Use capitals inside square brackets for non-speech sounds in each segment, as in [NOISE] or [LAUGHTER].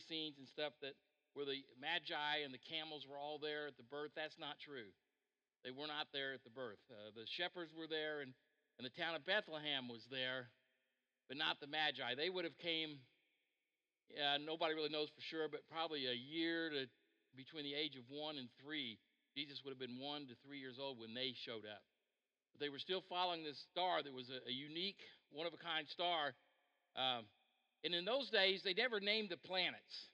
scenes and stuff that where the magi and the camels were all there at the birth. That's not true. They were not there at the birth. Uh, the shepherds were there, and, and the town of Bethlehem was there, but not the magi. They would have came. Uh, nobody really knows for sure, but probably a year to between the age of one and three. Jesus would have been one to three years old when they showed up. But they were still following this star that was a, a unique, one of a kind star. Um, and in those days, they never named the planets.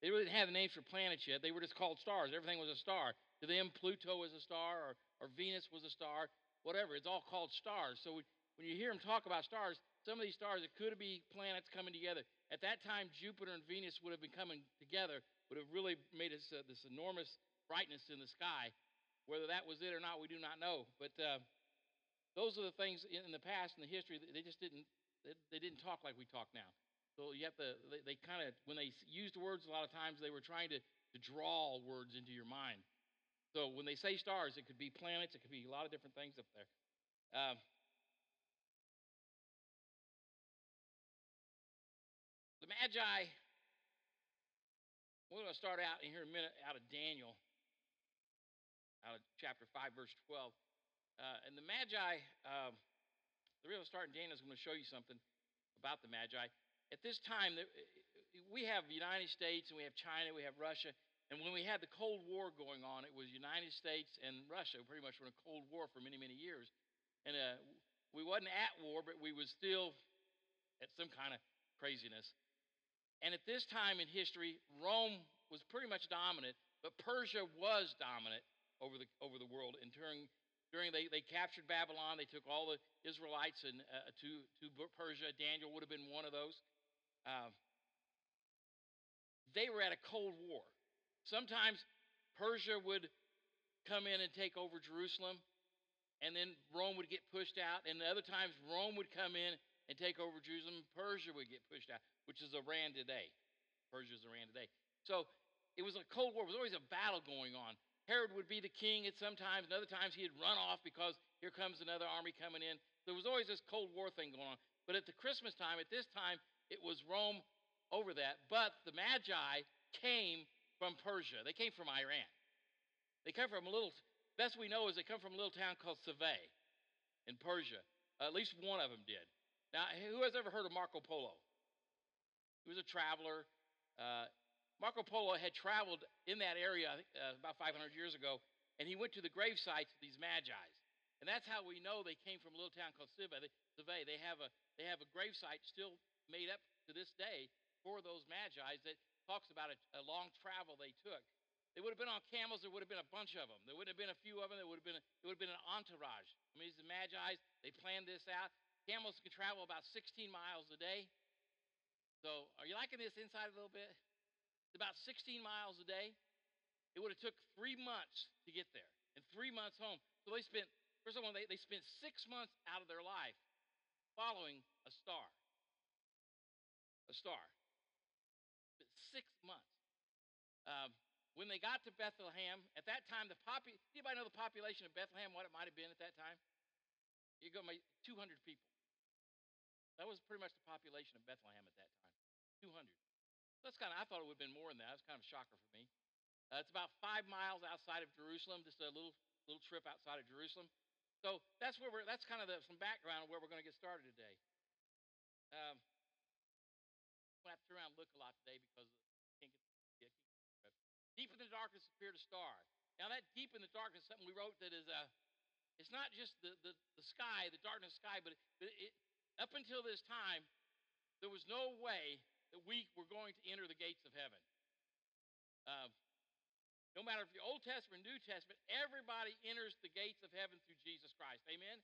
They really didn't have the names for planets yet. They were just called stars. Everything was a star. To them, Pluto was a star, or, or Venus was a star, whatever. It's all called stars. So when you hear them talk about stars, some of these stars, it could be planets coming together. At that time, Jupiter and Venus would have been coming together, would have really made this, uh, this enormous brightness in the sky. Whether that was it or not, we do not know. But uh, those are the things in the past, in the history, they just didn't, they, they didn't talk like we talk now. So you have to, they, they kind of, when they used words, a lot of times they were trying to, to draw words into your mind. So when they say stars, it could be planets, it could be a lot of different things up there. Um, the Magi, we're going to start out in here a minute out of Daniel, out of chapter 5, verse 12. Uh, and the Magi, um, the real start in Daniel is going to show you something about the Magi. At this time, we have the United States and we have China, we have Russia. And when we had the Cold War going on, it was United States and Russia pretty much were in a Cold War for many, many years. And uh, we wasn't at war, but we was still at some kind of craziness. And at this time in history, Rome was pretty much dominant, but Persia was dominant over the over the world. And during during they, they captured Babylon, they took all the Israelites and uh, to to Persia. Daniel would have been one of those. Uh, they were at a Cold War. Sometimes Persia would come in and take over Jerusalem, and then Rome would get pushed out. And other times, Rome would come in and take over Jerusalem. Persia would get pushed out, which is Iran today. Persia is Iran today. So it was a Cold War. It was always a battle going on. Herod would be the king at some times, and other times he'd run off because here comes another army coming in. There was always this Cold War thing going on. But at the Christmas time, at this time, it was Rome over that. But the Magi came from Persia. They came from Iran. They come from a little, best we know is they come from a little town called Sevae in Persia. At least one of them did. Now, who has ever heard of Marco Polo? He was a traveler. Uh, Marco Polo had traveled in that area uh, about 500 years ago, and he went to the grave sites of these magi's. And that's how we know they came from a little town called Sevae. They, they have a they have a grave site still made up to this day for those magi's that talks about a, a long travel they took. They would have been on camels. There would have been a bunch of them. There wouldn't have been a few of them. There would have been a, it would have been an entourage. I mean, these magi's they planned this out. Camels can travel about 16 miles a day. So, are you liking this inside a little bit? It's about 16 miles a day. It would have took three months to get there, and three months home. So they spent first of all they, they spent six months out of their life following a star a star. Six months. Um, when they got to Bethlehem, at that time, the popu- anybody know the population of Bethlehem, what it might have been at that time? You go, 200 people. That was pretty much the population of Bethlehem at that time, 200. That's kind of, I thought it would have been more than that. It's kind of a shocker for me. Uh, it's about five miles outside of Jerusalem, just a little little trip outside of Jerusalem. So that's where we're. That's kind of the, some background of where we're going to get started today. Um, have to turn around and look a lot today because Deep in the darkness appeared a star. Now that deep in the darkness, something we wrote that is a, uh, it's not just the, the, the sky, the darkness sky, but, it, it, up until this time, there was no way that we were going to enter the gates of heaven. Uh, no matter if you're Old Testament New Testament, everybody enters the gates of heaven through Jesus Christ. Amen?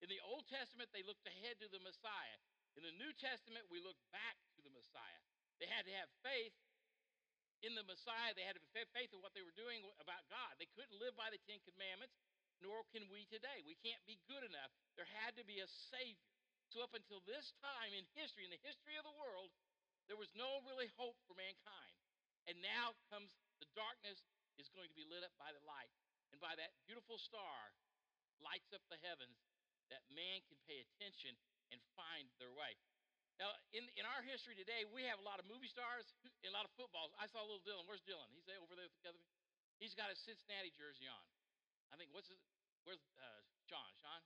In the Old Testament, they looked ahead to the Messiah. In the New Testament, we look back to the Messiah. They had to have faith in the Messiah. They had to have faith in what they were doing about God. They couldn't live by the Ten Commandments, nor can we today. We can't be good enough. There had to be a Savior. So, up until this time in history, in the history of the world, there was no really hope for mankind. And now comes the darkness is going to be lit up by the light. And by that beautiful star lights up the heavens that man can pay attention and find their way. Now, in, in our history today, we have a lot of movie stars a lot of footballs. I saw little Dylan. Where's Dylan? He's over there together. He's got a Cincinnati jersey on. I think, what's his, where's uh, Sean? Sean?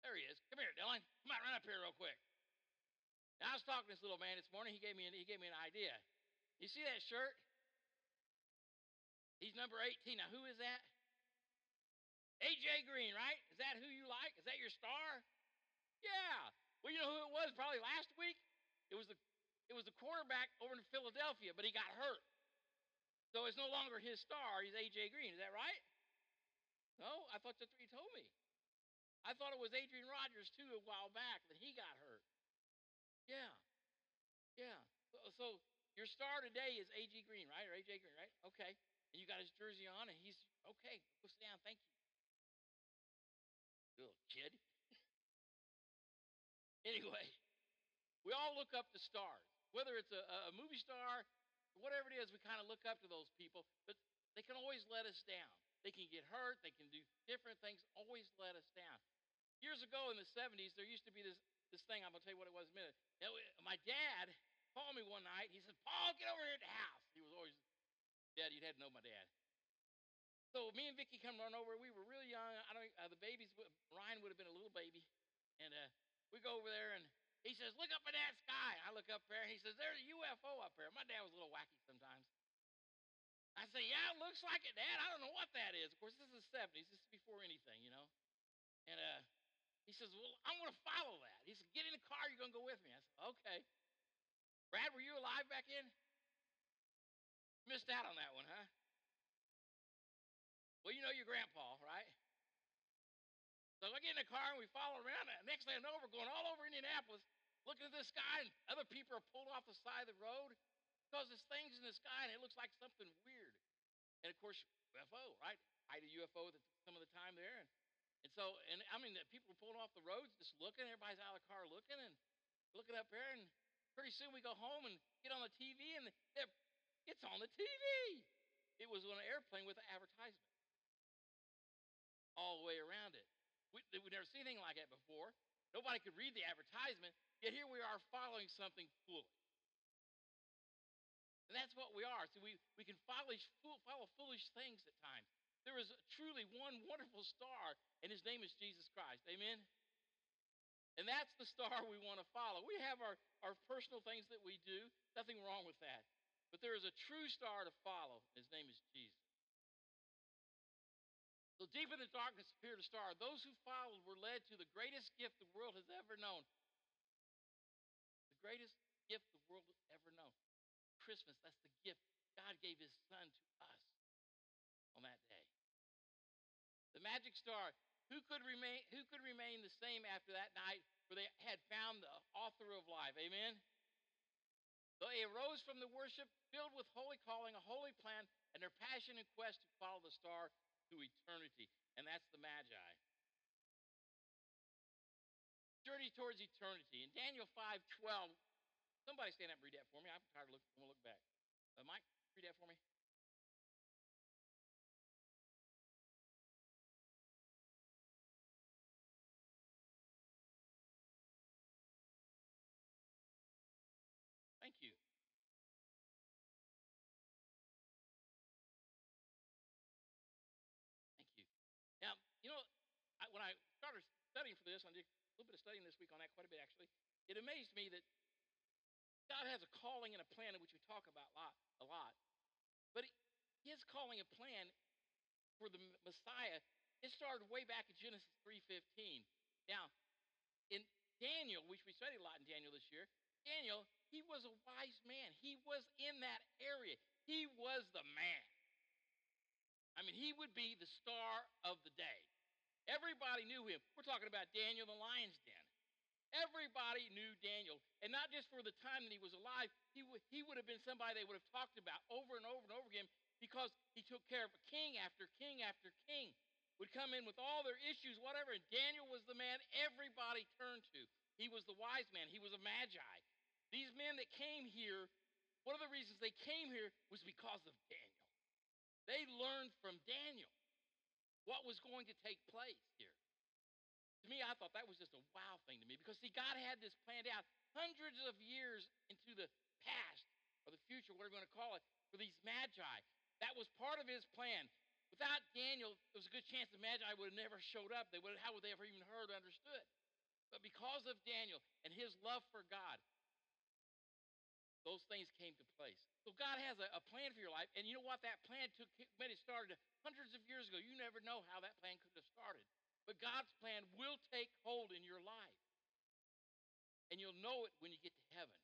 There he is. Come here, Dylan. Come on, run up here real quick. Now, I was talking to this little man this morning. He gave me an, he gave me an idea. You see that shirt? He's number 18. Now, who is that? AJ Green, right? Is that who you like? Is that your star? Yeah. Well, you know who it was probably last week? It was the it was the quarterback over in Philadelphia, but he got hurt. So it's no longer his star. He's AJ Green. Is that right? No, I thought that's what you told me. I thought it was Adrian Rogers too a while back that he got hurt. Yeah, yeah. So, so your star today is AJ Green, right? Or AJ Green, right? Okay. And you got his jersey on, and he's okay. Go sit down. Thank you, little kid. Anyway, we all look up to stars, whether it's a, a movie star, whatever it is. We kind of look up to those people, but they can always let us down. They can get hurt. They can do different things. Always let us down. Years ago in the 70s, there used to be this this thing. I'm gonna tell you what it was in a minute. Now, my dad called me one night. He said, "Paul, get over here at the house." He was always dad. You'd had to know my dad. So me and Vicky come run over. We were really young. I don't. Uh, the babies. Ryan would have been a little baby, and uh, we go over there, and he says, "Look up in that sky." I look up there, and he says, "There's a UFO up there." My dad was a little wacky sometimes. I say, "Yeah, it looks like it, Dad. I don't know what that is." Of course, this is the '70s. This is before anything, you know. And uh, he says, Well, I'm going to follow that. He said, Get in the car. You're going to go with me. I said, Okay. Brad, were you alive back then? Missed out on that one, huh? Well, you know your grandpa, right? The car and we follow around. And next thing I know, we're going all over Indianapolis looking at the sky, and other people are pulled off the side of the road because there's things in the sky and it looks like something weird. And of course, UFO, right? I had a UFO some of the time there. And and so, and I mean, people were pulling off the roads, just looking. Everybody's out of the car looking and looking up there. And pretty soon we go home and get on the TV, and it's on the TV. It was on an airplane with an advertisement all the way around it. We, we'd never seen anything like that before. Nobody could read the advertisement, yet here we are following something foolish. And that's what we are. So we, we can follow, follow foolish things at times. There is truly one wonderful star and his name is Jesus Christ. Amen? And that's the star we want to follow. We have our, our personal things that we do, nothing wrong with that. But there is a true star to follow. His name is Jesus. So deep in the darkness appeared a star. Those who followed were led to the greatest gift the world has ever known. The greatest gift the world has ever known. Christmas, that's the gift God gave his son to us on that day. The magic star, who could remain who could remain the same after that night where they had found the author of life amen they arose from the worship filled with holy calling a holy plan and their passion and quest to follow the star to eternity and that's the magi. Journey towards eternity. In daniel 5 12 somebody stand up and read that for me. I'm tired of looking i'm going to look back. Uh, mike read that for me this, I did a little bit of studying this week on that, quite a bit actually. It amazed me that God has a calling and a plan which we talk about a lot, a lot. But His calling and plan for the Messiah, it started way back in Genesis 3:15. Now, in Daniel, which we studied a lot in Daniel this year, Daniel he was a wise man. He was in that area. He was the man. I mean, he would be the star of the. Everybody knew him. We're talking about Daniel the lion's den. Everybody knew Daniel. And not just for the time that he was alive, he would, he would have been somebody they would have talked about over and over and over again because he took care of king after king after king. Would come in with all their issues, whatever. And Daniel was the man everybody turned to. He was the wise man, he was a magi. These men that came here, one of the reasons they came here was because of Daniel. They learned from Daniel what was going to take place here. To me, I thought that was just a wow thing to me because, see, God had this planned out hundreds of years into the past or the future, whatever you want to call it, for these magi. That was part of his plan. Without Daniel, there was a good chance the magi would have never showed up. They would, how would they ever even heard or understood? But because of Daniel and his love for God, those things came to place. So God has a, a, plan for your life, and you know what? That plan took it started hundreds of years ago. You never know how that plan could have started. But God's plan will take hold in your life. And you'll know it when you get to heaven.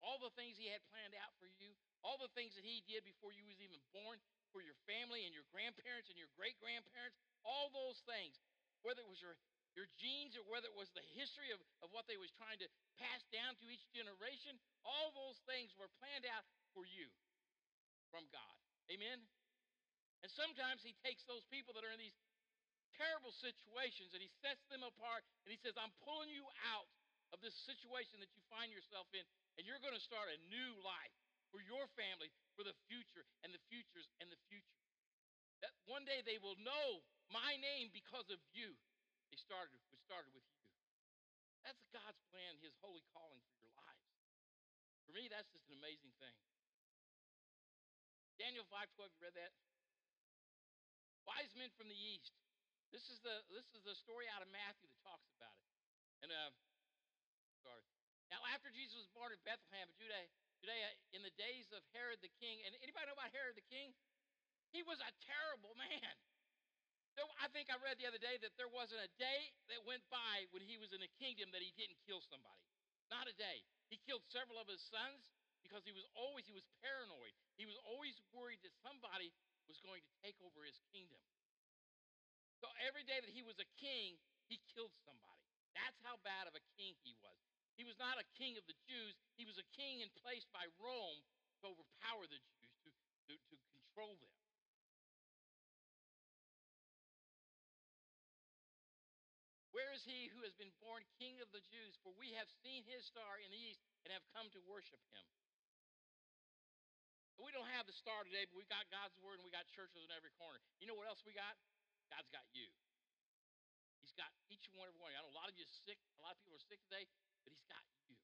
All the things he had planned out for you, all the things that he did before you was even born, for your family and your grandparents and your great grandparents, all those things, whether it was your your genes or whether it was the history of, of what they was trying to pass down to each generation, things were planned out for you from God. Amen? And sometimes He takes those people that are in these terrible situations and He sets them apart and He says, I'm pulling you out of this situation that you find yourself in, and you're going to start a new life for your family, for the future, and the futures, and the future. That one day they will know my name because of you. They started, we started with you. That's God's plan, His holy calling for. For me, that's just an amazing thing. Daniel 5:12, you read that? Wise men from the east. This is the this is the story out of Matthew that talks about it. And uh, sorry. Now, after Jesus was born in Bethlehem, Judea, Judea, in the days of Herod the king, and anybody know about Herod the king? He was a terrible man. There, I think I read the other day that there wasn't a day that went by when he was in the kingdom that he didn't kill somebody. Not a day. He killed several of his sons because he was always he was paranoid. He was always worried that somebody was going to take over his kingdom. So every day that he was a king, he killed somebody. That's how bad of a king he was. He was not a king of the Jews. He was a king in place by Rome to overpower the Jews, to, to, to control them. Is he who has been born King of the Jews? For we have seen his star in the east and have come to worship him. We don't have the star today, but we got God's word and we got churches in every corner. You know what else we got? God's got you. He's got each and every one. Of you. I know a lot of you are sick. A lot of people are sick today, but he's got you.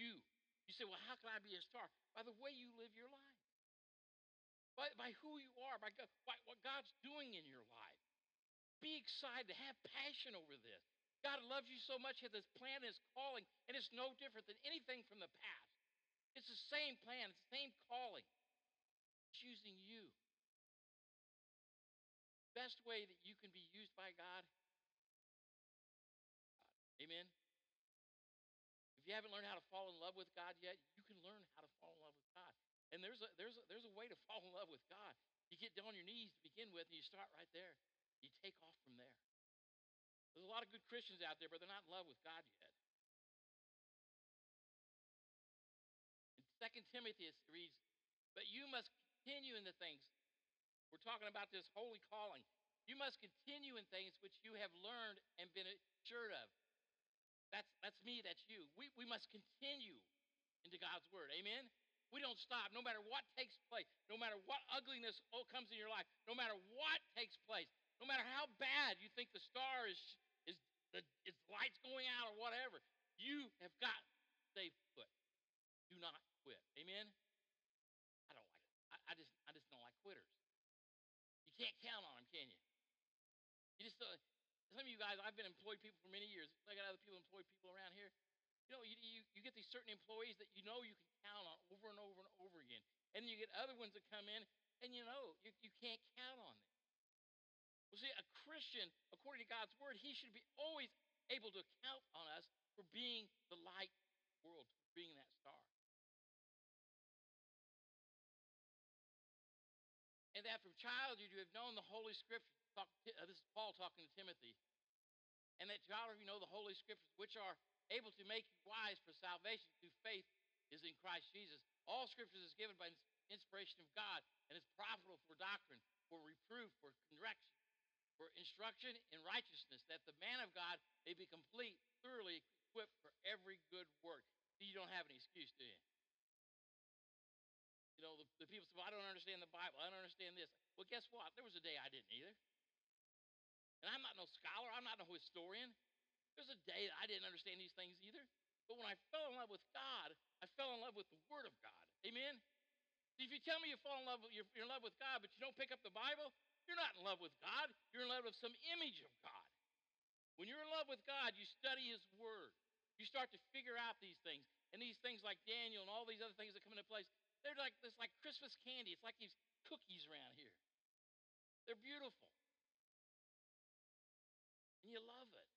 You. You say, well, how can I be a star? By the way you live your life. By, by who you are, by, God, by what God's doing in your life. Be excited, have passion over this. God loves you so much, this plan, His calling, and it's no different than anything from the past. It's the same plan, it's the same calling. Choosing you. Best way that you can be used by God. Amen. If you haven't learned how to fall in love with God yet, you can learn how to fall in love with God. And there's a, there's a, there's a way to [LAUGHS] fall in love with God. You get down on your knees to begin with, and you start right there. You take off from there. There's a lot of good Christians out there, but they're not in love with God yet. In 2 Timothy it reads, But you must continue in the things. We're talking about this holy calling. You must continue in things which you have learned and been assured of. That's, that's me, that's you. We, we must continue into God's word. Amen? We don't stop no matter what takes place, no matter what ugliness comes in your life, no matter what takes place. No matter how bad you think the star is, is the its lights going out or whatever, you have got to stay put. Do not quit. Amen. I don't like it. I, I just I just don't like quitters. You can't count on them, can you? You just uh, some of you guys. I've been employed people for many years. I got other people employed people around here. You know, you, you, you get these certain employees that you know you can count on over and over and over again. And you get other ones that come in and you know you, you can't count on them. Well, see, a Christian, according to God's word, he should be always able to count on us for being the light the world, for being that star. And that from childhood you have known the Holy Scriptures. Uh, this is Paul talking to Timothy. And that childhood you know the Holy Scriptures, which are able to make you wise for salvation through faith is in Christ Jesus. All Scriptures is given by inspiration of God and is profitable for doctrine, for reproof, for correction, for instruction in righteousness, that the man of God may be complete, thoroughly equipped for every good work. You don't have any excuse, do you? You know, the, the people say, well, I don't understand the Bible. I don't understand this. Well, guess what? There was a day I didn't either. And I'm not no scholar, I'm not no historian. There's a day that I didn't understand these things either. But when I fell in love with God, I fell in love with the Word of God. Amen? If you tell me you fall in love you're, you're in love with God, but you don't pick up the Bible, you're not in love with God. You're in love with some image of God. When you're in love with God, you study His Word. You start to figure out these things. And these things like Daniel and all these other things that come into place, they're like this like Christmas candy. It's like these cookies around here. They're beautiful. And you love it.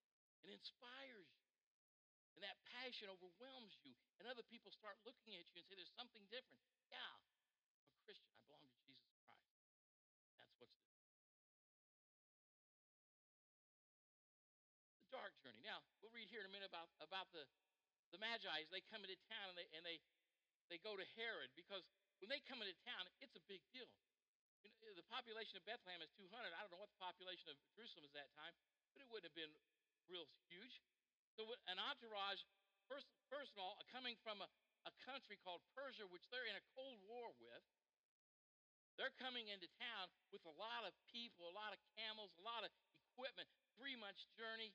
It inspires you. And that passion overwhelms you. And other people start looking at you and say, there's something different. Yeah, dark journey. Now, we'll read here in a minute about, about the, the Magi. They come into town and they, and they, they go to Herod because when they come into town, it's a big deal. You know, the population of Bethlehem is 200. I don't know what the population of Jerusalem is at that time, but it wouldn't have been real huge. So an entourage, first, first of all, coming from a, a country called Persia, which they're in a cold war with, they're coming into town with a lot of people, a lot of camels, a lot of equipment, three months journey.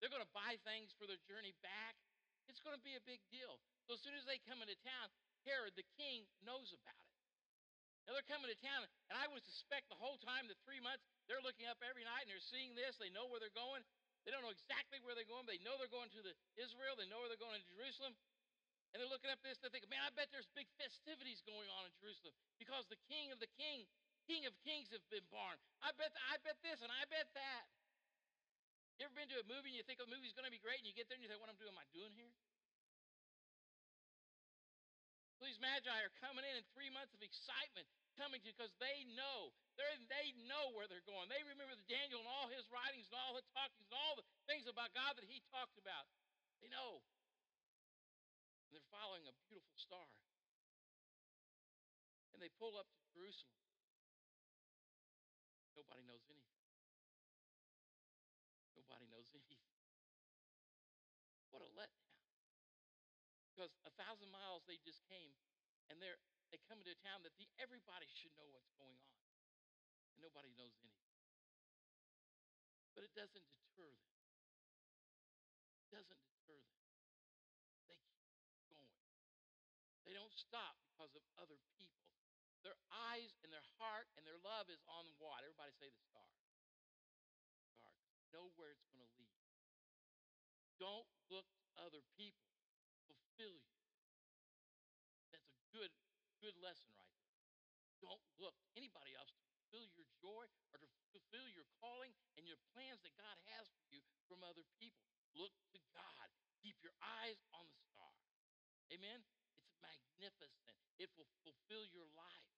They're going to buy things for their journey back. It's going to be a big deal. So as soon as they come into town, Herod the king knows about it. Now they're coming to town, and I would suspect the whole time, the three months, they're looking up every night and they're seeing this. They know where they're going. They don't know exactly where they're going, but they know they're going to the Israel. They know where they're going to Jerusalem. And they're looking up this, and they think, man, I bet there's big festivities going on in Jerusalem because the king of the king, king of kings have been born. I bet, I bet this and I bet that. You ever been to a movie and you think the movie's going to be great and you get there and you think, what I'm doing, am I doing here? These magi are coming in in three months of excitement, coming to because they know they're, they know where they're going. They remember Daniel and all his writings and all the talkings and all the things about God that he talked about. They know. And they're following a beautiful star. And they pull up to Jerusalem. Nobody knows anything. Nobody knows anything. What a letdown. Because a thousand miles they just came, and they're they come into a town that the, everybody should know what's going on and nobody knows anything. But it doesn't deter them. It doesn't deter them. They keep going. They don't stop because of other people. Their eyes and their heart and their love is on what? Everybody say the star. Star. Know where it's going to lead. Don't look to other people. Fulfill you. That's a good, good lesson right there. Don't look anybody else to fulfill your joy or to fulfill your calling and your plans that God has for you from other people. Look to God. Keep your eyes on the star. Amen? It's magnificent. It will fulfill your life.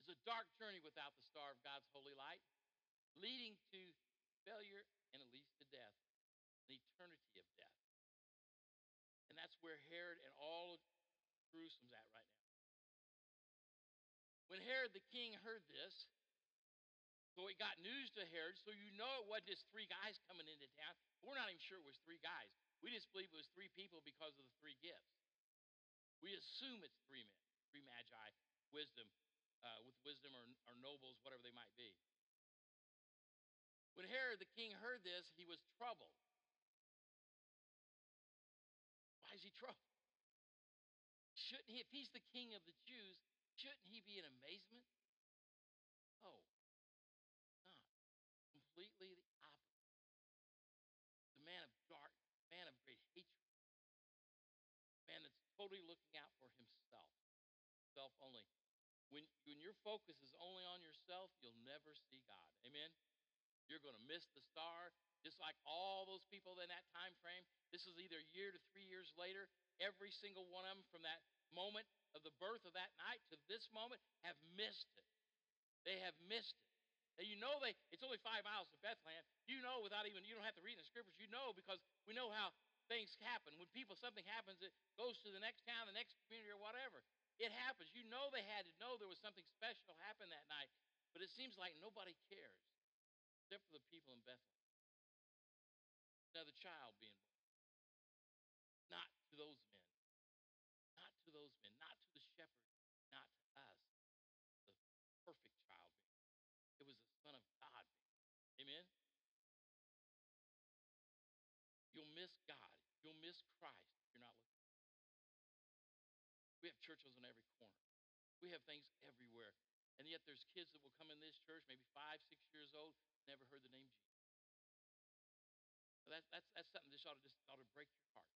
It's a dark journey without the star of God's holy light, leading to failure and at least to death, an eternity. That's where Herod and all of Jerusalem's at right now. When Herod the king heard this, so he got news to Herod, so you know it wasn't just three guys coming into town. We're not even sure it was three guys. We just believe it was three people because of the three gifts. We assume it's three men, three magi, wisdom, uh, with wisdom or, or nobles, whatever they might be. When Herod the king heard this, he was troubled. Troubled? Shouldn't he, if he's the king of the Jews, Shouldn't he be in amazement? Oh, not. Completely the opposite. The man of dark, man of great hatred, man that's totally looking out for himself, self only. When, when your focus is only on yourself, you'll never see God. Amen? You're going to miss the star, just like all those people in that time frame. This is either a year to three years later. Every single one of them from that moment of the birth of that night to this moment have missed it. They have missed it. And you know they it's only five miles to Bethlehem. You know without even you don't have to read the scriptures, you know because we know how things happen. When people something happens, it goes to the next town, the next community, or whatever. It happens. You know they had to know there was something special happen that night. But it seems like nobody cares except for the people in Bethlehem. Another child being born. Not to those men. Not to those men. Not to the shepherd. Not to us. The perfect child being. It was the Son of God being. Amen? You'll miss God. You'll miss Christ if you're not looking. We have churches on every corner. We have things everywhere. And yet there's kids that will come in this church, maybe five, six years old, never heard the name Jesus. That, that's, that's something that ought to, just ought to break your heart.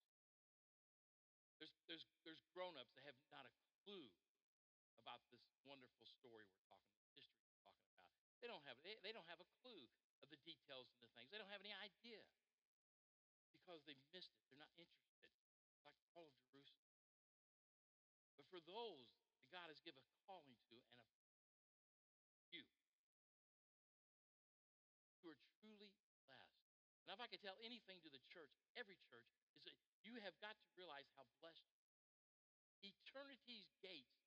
There's, there's, there's grown-ups that have not a clue about this wonderful story we're talking, history we're talking about. They don't have, they, they don't have a clue of the details and the things. They don't have any idea because they missed it. They're not interested, like all of Jerusalem. But for those that God has given a calling to and a if I could tell anything to the church, every church, is that you have got to realize how blessed you are. Eternity's gates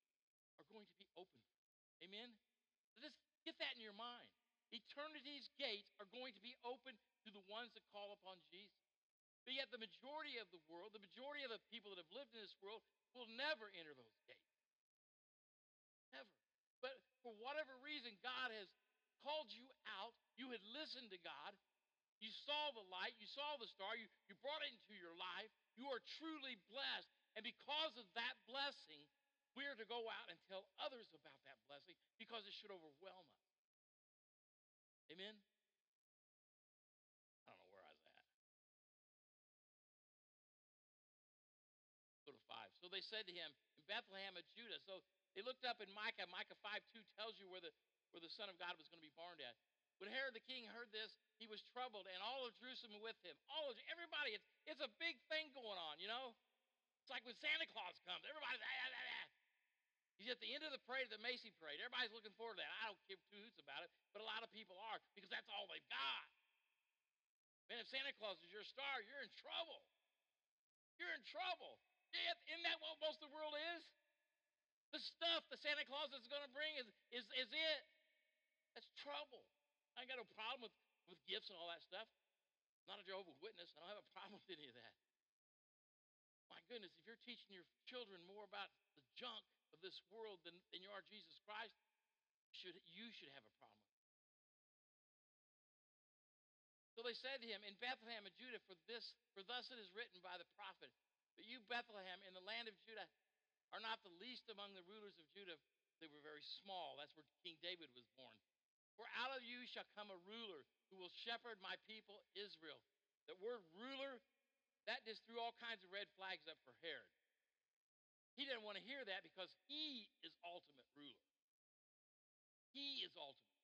are going to be open. Amen? So just get that in your mind. Eternity's gates are going to be open to the ones that call upon Jesus. But yet, the majority of the world, the majority of the people that have lived in this world, will never enter those gates. Never. But for whatever reason, God has called you out. You had listened to God. You saw the light. You saw the star. You, you brought it into your life. You are truly blessed. And because of that blessing, we are to go out and tell others about that blessing because it should overwhelm us. Amen? I don't know where I was at. Go to five. So they said to him, in Bethlehem of Judah. So they looked up in Micah. Micah 5 2 tells you where the, where the Son of God was going to be born at. When Herod the king heard this, he was troubled, and all of Jerusalem with him. All of everybody, it's, it's a big thing going on, you know? It's like when Santa Claus comes, everybody's ah, ah, ah, ah. He's at the end of the parade, the Macy parade. Everybody's looking forward to that. I don't give two hoots about it, but a lot of people are because that's all they've got. Man, if Santa Claus is your star, you're in trouble. You're in trouble. Isn't that what most of the world is? The stuff the Santa Claus is going to bring is, is, is it. That's trouble. I got no problem with, with gifts and all that stuff. I'm not a Jehovah's Witness. I don't have a [LAUGHS] problem with any of that. My goodness, if you're teaching your children more about the junk of this world than, than you are Jesus Christ, should, you should have a problem. So they said to him, In Bethlehem of Judah, for this, for thus it is written by the prophet, but you, Bethlehem, in the land of Judah, are not the least among the rulers of Judah. They were very small. That's where King David was born. For out of you shall come a ruler who will shepherd my people Israel. That word ruler, that just threw all kinds of red flags up for Herod. He didn't want to hear that because he is ultimate ruler. He is ultimate.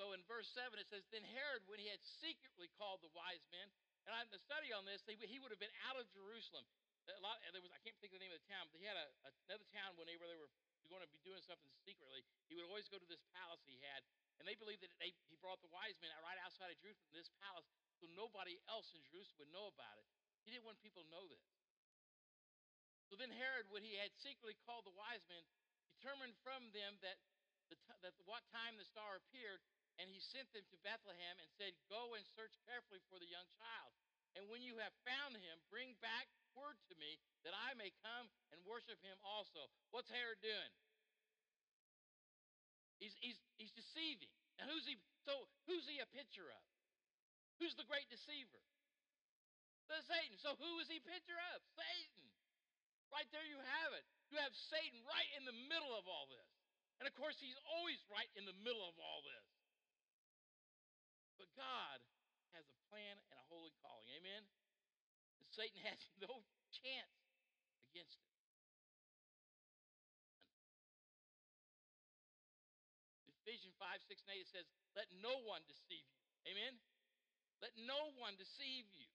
So in verse 7, it says, Then Herod, when he had secretly called the wise men, and I, the study on this, he would have been out of Jerusalem. A lot, there was, I can't think of the name of the town, but he had a, another town when they were going to be doing something secretly. He would always go to this palace he had, and they believed that they, he brought the wise men right outside of Jerusalem, to this palace, so nobody else in Jerusalem would know about it. He didn't want people to know this. So then Herod, when he had secretly called the wise men, determined from them that, the t- that what time the star appeared, and he sent them to Bethlehem and said, Go and search carefully for the young child. And when you have found him, bring back word to me that I may come and worship him also. What's Herod doing? He's, he's, he's deceiving. And who's he? So who's he a picture of? Who's the great deceiver? The Satan. So who is he a picture of? Satan. Right there you have it. You have Satan right in the middle of all this. And of course, he's always right in the middle of all this. But God has a plan and holy calling. Amen? And Satan [LAUGHS] has no chance against it. Ephesians 5, 6, and 8, it says, Let no one deceive you. Amen? Let no one deceive you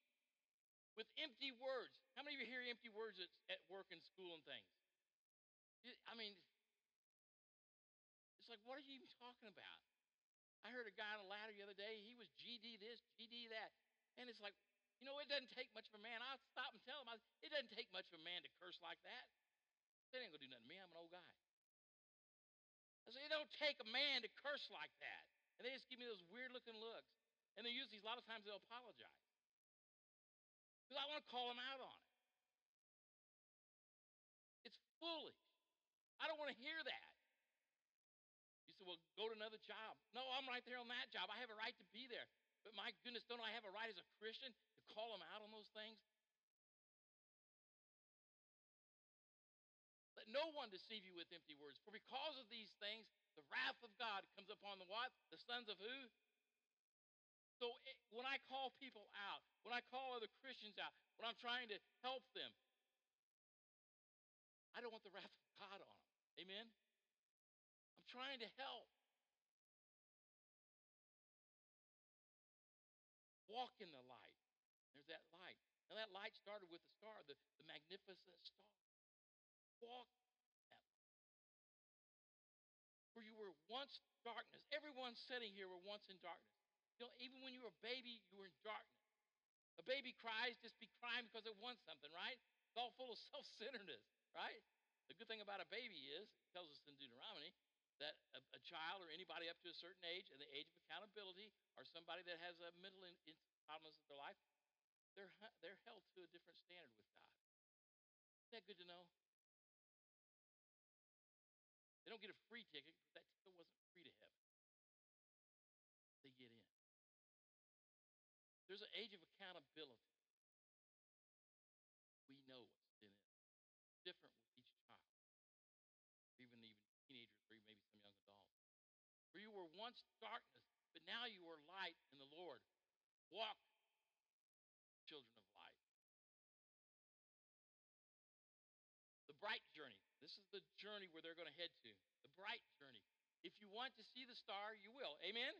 with empty words. How many of you hear empty words at, at work and school and things? I mean, it's like, what are you even talking about? I heard a guy on a ladder the other day, he was GD this, GD that. And it's like, you know, it doesn't take much of a man. I'll stop and tell him, I, it doesn't take much of a man to curse like that. That ain't going to do nothing to me. I'm an old guy. I said, it don't take a man to curse like that. And they just give me those weird looking looks. And they use these, a lot of times they'll apologize. Because I want to call them out on it. It's foolish. I don't want to hear that. You said, well, go to another job. No, I'm right there on that job. I have a right to be there. But my goodness, don't I have a right as a Christian to call them out on those things? Let no one deceive you with empty words. For because of these things, the wrath of God comes upon the what? The sons of who? So it, when I call people out, when I call other Christians out, when I'm trying to help them, I don't want the wrath of God on them. Amen? I'm trying to help. Walk in the light. There's that light. Now, that light started with the star, the, the magnificent star. Walk that light. For you were once darkness. Everyone sitting here were once in darkness. You know, even when you were a baby, you were in darkness. A baby cries just be crying because it wants something, right? It's all full of [LAUGHS] self-centeredness, right? The good thing about a baby is, it tells us in Deuteronomy, that a, a child or anybody up to a certain age, and the age of accountability, or somebody that has a mental in, in problems in their life, they're they're held to a different standard with God. Isn't that good to know? They don't get a free ticket that ticket wasn't free to heaven. They get in. There's an age of accountability. We know what sin is. Different with each child, even even teenagers, or maybe some young adults. For you were once darkness, but now you are light in the Lord. Walk, children of light. The bright journey. This is the journey where they're going to head to. The bright journey. If you want to see the star, you will. Amen?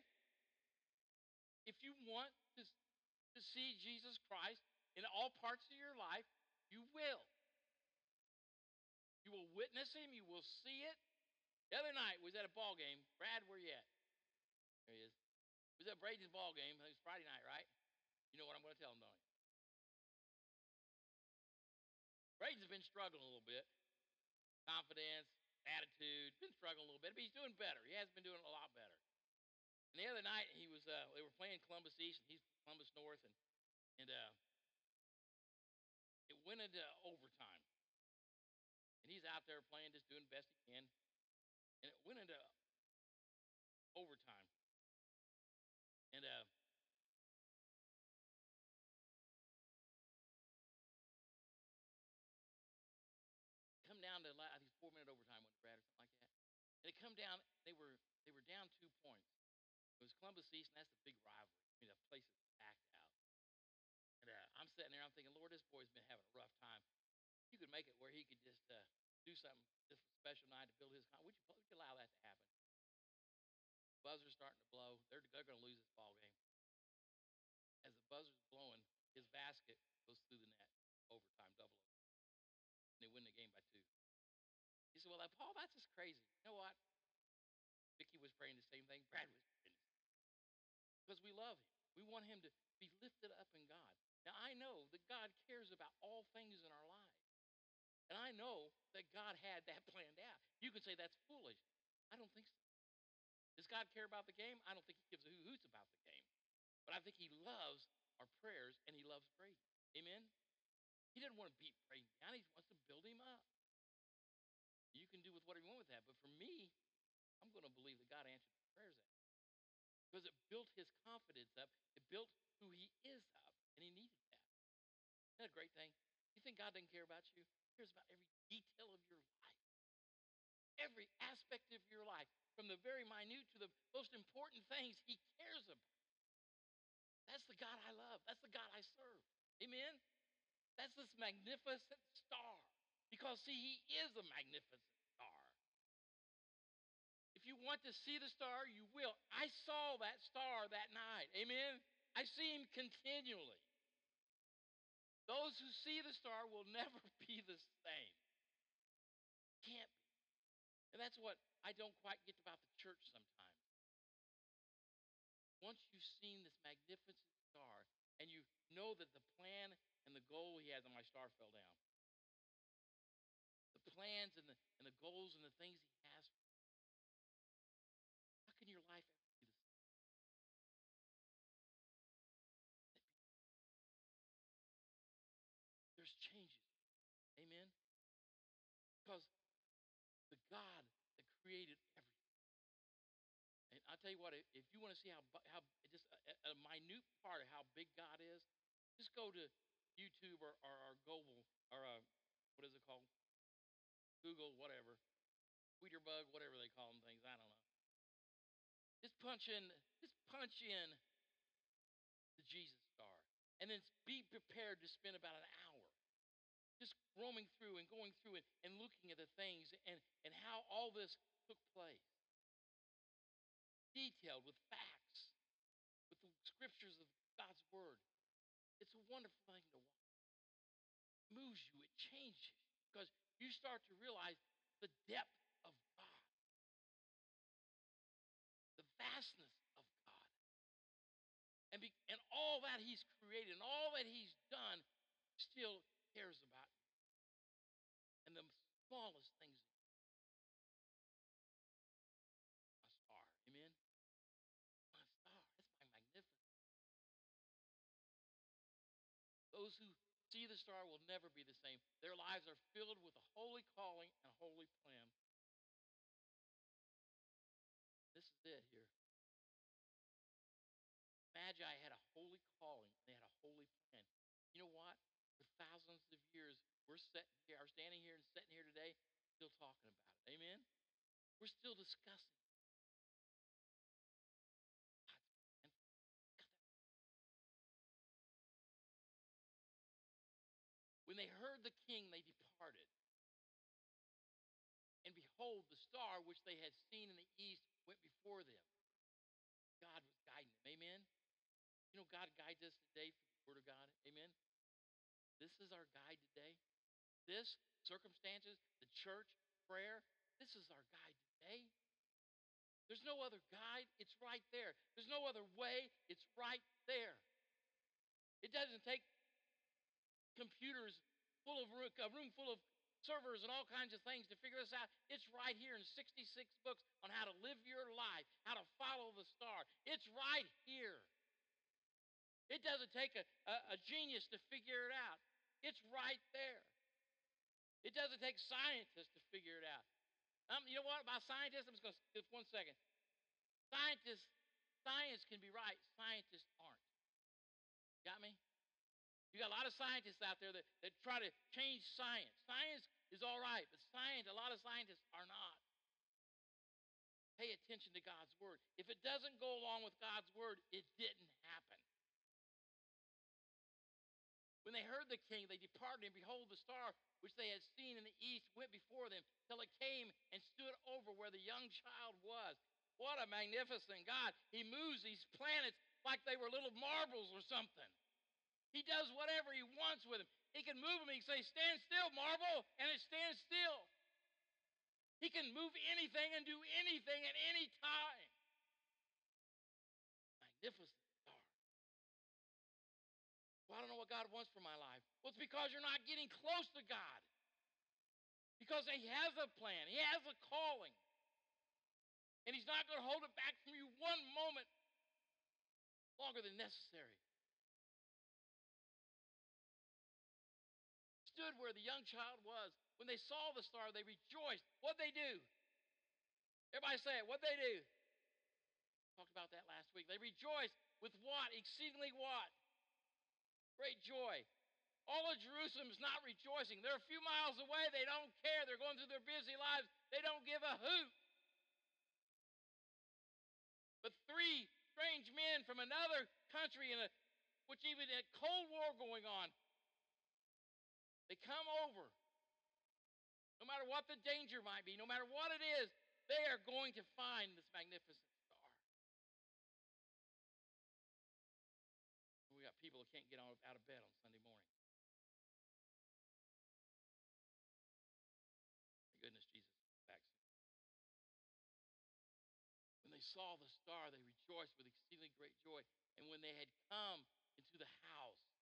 If you want to, to see Jesus Christ in all parts of your life, you will. You will witness him, you will see it. The other night was at a ball game. Brad, where you at? There he is. It was at Braden's ball game. It was Friday night, right? You know what I'm going to tell him, don't you? Braden's been struggling a little bit. Confidence, attitude, been struggling a little bit, but he's doing better. He has been doing a lot better. And the other night he was uh, they were playing Columbus East and he's Columbus North and and uh, it went into overtime. And he's out there playing, just doing best he can. And it went into overtime. Uh, come down to I think four minute overtime with Brad or something like that. And it come down. They were they were down two points. It was Columbus East, and that's the big rivalry. I mean, the place is packed out. And uh, I'm sitting there, I'm thinking, Lord, this boy's been having a rough time. You could make it where he could just uh, do something just a special night to build his. Would you, would you allow that to happen? Buzzer's starting to blow. They're, they're going to lose this ball game. As the buzzer's blowing, his basket goes through the net. Overtime, double overtime and they win the game by two. He said, Well, uh, Paul, that's just crazy. You know what? Vicky was praying the same thing. Brad was praying Because we love him. We want him to be lifted up in God. Now, I know that God cares about all things in our lives. And I know that God had that [LAUGHS] planned out. You can say that's foolish. I don't think so. Does God care about the game? I don't think he gives a hoots about the game. But I think he loves our prayers and he loves praying. Amen? He doesn't want to beat Braden down. He wants to build him up. You can do with whatever you want with that. But for me, I'm going to believe that God answered my prayers at because it built his confidence up. It built who he is up, and he needed that. Isn't that a great thing? You think God doesn't care about you? He cares about every detail of your life, every aspect of your life, from the very minute to the most important things. He cares about. That's the God I love. That's the God I serve. Amen. That's this magnificent star. Because, see, he is a magnificent star. If you want to see the star, you will. I saw that star that night. Amen? I see him continually. Those who see the star will [LAUGHS] never be the same. Can't. And that's what I don't quite get about the church sometimes. Once you've seen this magnificent star and you know that the plan and the goal he has, and my star fell down. The plans and the, and the goals and the things he has. How can your life ever be the same? There's changes. Amen? Because the God that created everything. And I'll tell you what, if you want to see how, how just a, a minute part of how big God is, Just go to YouTube or, or, or Google or uh, what is it called? Google, whatever. Tweeterbug, whatever they call them things. I don't know. Just punch in, just punch in the Jesus star. And then be prepared to spend about an hour just roaming through and going through it and looking at the things and, and how all this took place. Detailed with facts, with the scriptures of God's word. It's a wonderful thing to watch. It moves you, it changes you because you start to realize the depth of God, the vastness of God, and, be, and all that He's created and all that He's done still cares about you. And the smallest things. My star. Amen. My star. That's my magnificence. Those who star will never be the same. Their lives are filled with a holy calling and a holy plan. This is it here. Magi had a holy calling and they had a holy plan. You know what? for thousands of years, we're sitting here, are standing here and sitting here today, still talking about it. Amen? We're still discussing. The king, they departed. And behold, the star which they had seen in the east went before them. God was guiding them. Amen? You know, God guides us today for the Word of God. Amen? This is our guide today. This, circumstances, the church, prayer, this is our guide today. There's no other guide. It's right there. There's no other way. It's right there. It doesn't take computers full of a room full of servers and all kinds of things to figure this out. It's right here in 66 books on how to live your life, how to follow the star. It's right here. It doesn't take a, a, a genius to figure it out. It's right there. It doesn't take scientists to figure it out. Um, you know what about scientists? I'm just going to just one second. Scientists, science can be right. Scientists aren't. Got me? You got a lot of scientists out there that, that try to change science. Science is all right, but science, a lot of scientists are not. Pay attention to God's word. If it doesn't go along with God's word, it didn't happen. When they heard the king, they departed, and behold, the star which they had seen in the east went before them till it came and stood over where the young child was. What a magnificent God. He moves these planets like they were little marbles or something. He does whatever he wants with him. He can move him. He can say, Stand still, marble, and it stands still. He can move anything and do anything at any time. Magnificent. Well, I don't know what God wants for my life. Well, it's because you're not getting close to God. Because He has a plan, He has a calling. And He's not going to hold it back from you one moment longer than necessary. Stood where the young child was. When they saw the star, they rejoiced. What'd they do? Everybody say it. What'd they do? Talked about that last week. They rejoiced with what? Exceedingly what? Great joy. All of Jerusalem is not rejoicing. They're a few miles away. They don't care. They're going through their busy lives. They don't give a hoot. But three strange men from another country, in a, which even a Cold War going on, they come over. No matter what the danger might be, no matter what it is, they are going to find this magnificent star. We got people who can't get out of bed on Sunday morning. Thank goodness Jesus is back soon. When they saw the star, they rejoiced with exceedingly great joy. And when they had come into the house,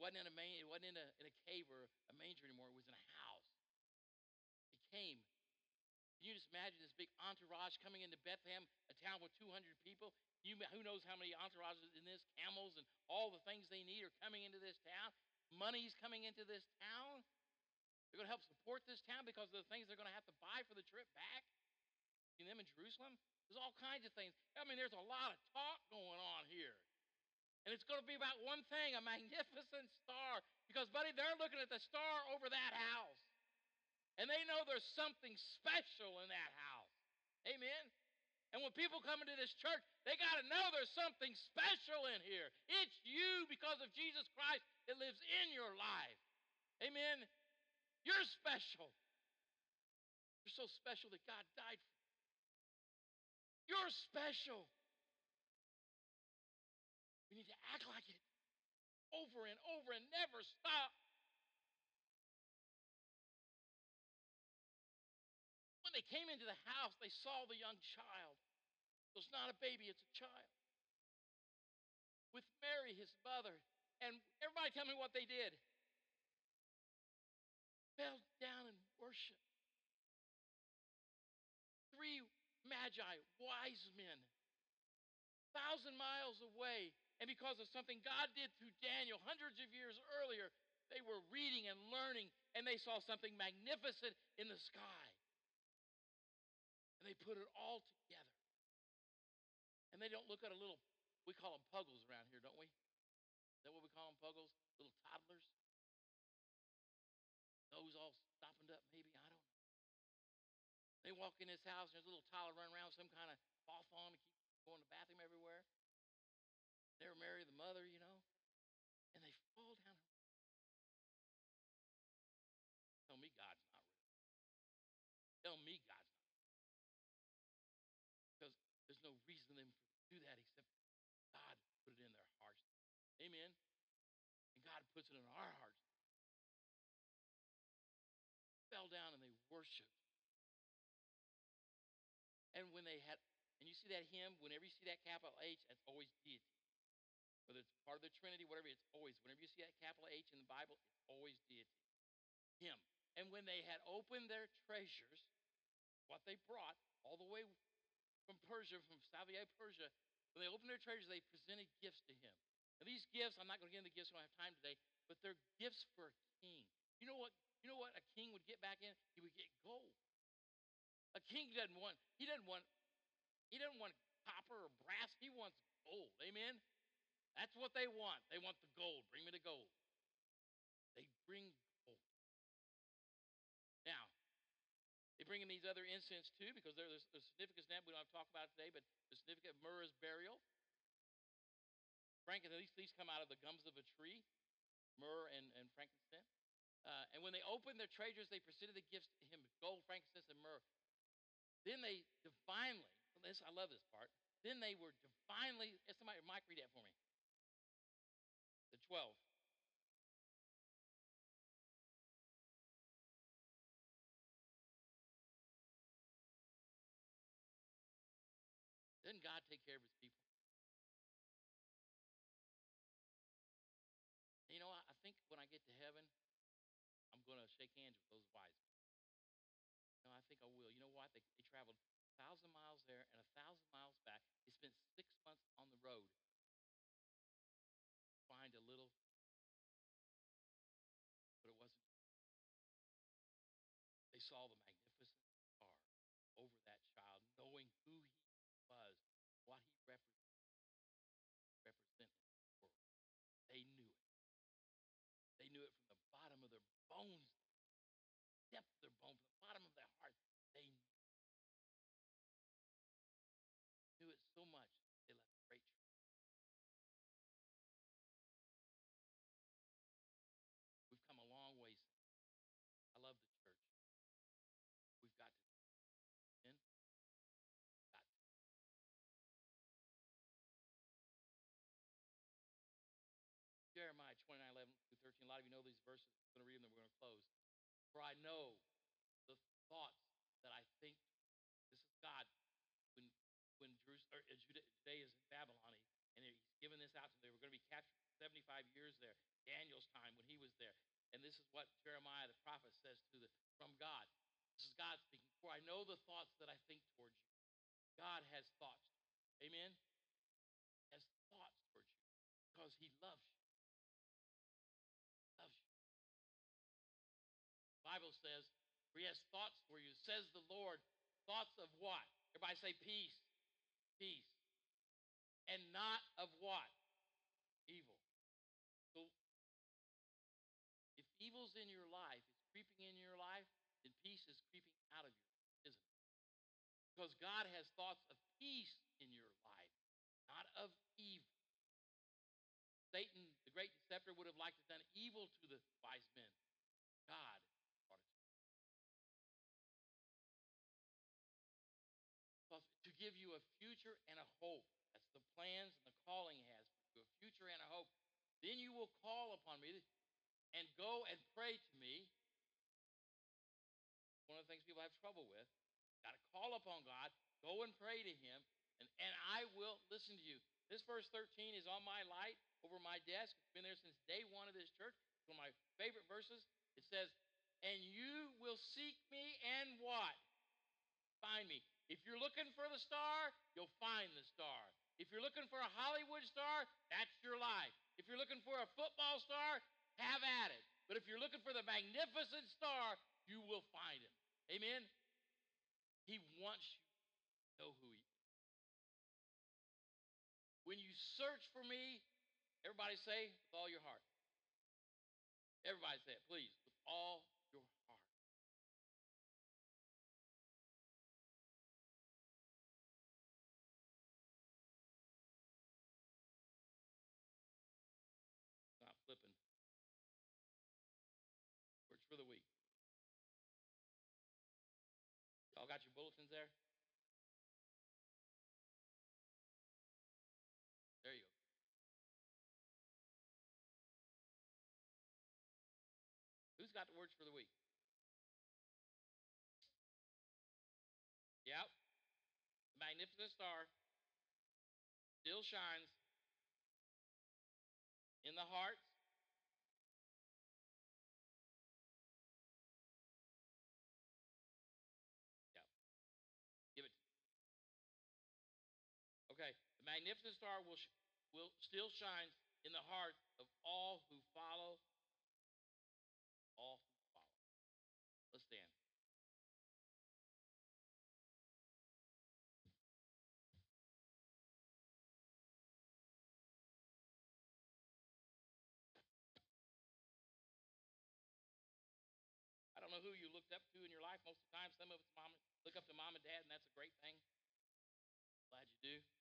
wasn't in a main, it wasn't in a, in a cave or a manger anymore. It was in a house. It came. Can you just imagine this big entourage coming into Bethlehem, a town with 200 people, you, who knows how many entourages in this, camels and all the things they need are coming into this town. Money's coming into this town. They're going to help support this town because of the things they're going to have to buy for the trip back. You them in Jerusalem. There's all kinds of things. I mean, there's a lot of talk going on here. And it's going to be about one thing a magnificent star. Because, buddy, they're looking at the star over that house. And they know there's something special in that house. Amen. And when people come into this church, they got to know there's something special in here. It's you because of Jesus Christ that lives in your life. Amen. You're special. You're so special that God died for you. You're special. We need to act like it over and over and never stop. When they came into the house, they saw the young child. So it's not a baby, it's a child. With Mary, his mother. And everybody tell me what they did. Fell down and worshiped. Three magi, wise men, thousand miles away. And because of something God did through Daniel hundreds of years earlier, they were reading and learning, and they saw something magnificent in the sky. And they put it all together. And they don't look at a little, we call them puggles around here, don't we? Is that what we call them, puggles? Little toddlers? Nose all stopping up, maybe, I don't know. They walk in this house, and there's a little toddler running around with some kind of cloth on to keep going to the bathroom everywhere. Never marry the mother, you know. And they fall down. Tell me God's not real. Tell me God's not Because there's no reason them to do that except God put it in their hearts. Amen. And God puts it in our hearts. Fell down and they worshiped. And when they had, and you see that hymn, whenever you see that capital H, that's always deity. Whether it's part of the Trinity, whatever, it's always, whenever you see that capital H in the Bible, it's always deity. Him. And when they had opened their treasures, what they brought all the way from Persia, from Savia, Persia, when they opened their treasures, they presented gifts to him. And these gifts, I'm not going to get into the gifts, I don't have time today, but they're gifts for a king. You know what? You know what a king would get back in? He would get gold. A king doesn't want, he doesn't want, he doesn't want copper or brass. He wants gold. Amen? That's what they want. They want the gold. Bring me the gold. They bring gold. Now, they bring in these other incense too, because there's a significance now. We don't have to talk about it today, but the significance of myrrh's burial. Frankincense, these come out of the gums of a tree, myrrh and, and frankincense. Uh, and when they opened their treasures, they presented the gifts to him gold, frankincense, and myrrh. Then they divinely, this, I love this part. Then they were divinely, somebody, Mike, read that for me. The 12. Doesn't God take care of his people? you know, I think when I get to heaven, I'm going to shake hands with those wise men. No, I think I will. You know what? They, they traveled a thousand miles there and a thousand miles back. They spent of you know these verses. I'm going to read them, then we're going to close. For I know the thoughts that I think. This is God. When when Jerusalem, uh, Judea is in Babylon, and he's given this out to them. They were going to be captured 75 years there. Daniel's time when he was there. And this is what Jeremiah the prophet says to the from God. This is God speaking. For I know the thoughts that I think towards you. God has thoughts. Amen. Has thoughts towards you because He loves Bible says, for he has thoughts for you, says the Lord. Thoughts of what? Everybody say peace. Peace. And not of what? evil. So if evil's in your life, it's creeping in your life, then peace is creeping out of you, isn't it? Because God has thoughts of peace in your life, not of evil. Satan, the great deceptor, would have liked to have done evil to the wise men. A future and a hope. That's the plans and the calling he has for you, a future and a hope. Then you will call upon me and go and pray to me. One of the things people have trouble with. Got to call upon God, go and pray to him, and, and I will listen to you. This verse 13 is on my light over my desk. It's been there since day one of this church. It's one of my favorite verses. It says, And you will seek me and what? Find me. If you're looking for the star, you'll find the star. If you're looking for a Hollywood star, that's your life. If you're looking for a football star, have at it. But if you're looking for the magnificent star, you will find him. Amen? He wants you to know who he is. When you search for me, everybody say, with all your heart. Everybody say it, please, with all There? There you go. Who's got the words for the week? Yep. The magnificent star still shines in the hearts magnificent star will sh- will still shine in the heart of all who follow all who follow. Let's stand. I don't know who you looked up to in your life. Most of the time, some of us mom look up to mom and dad, and that's a great thing. Glad you do.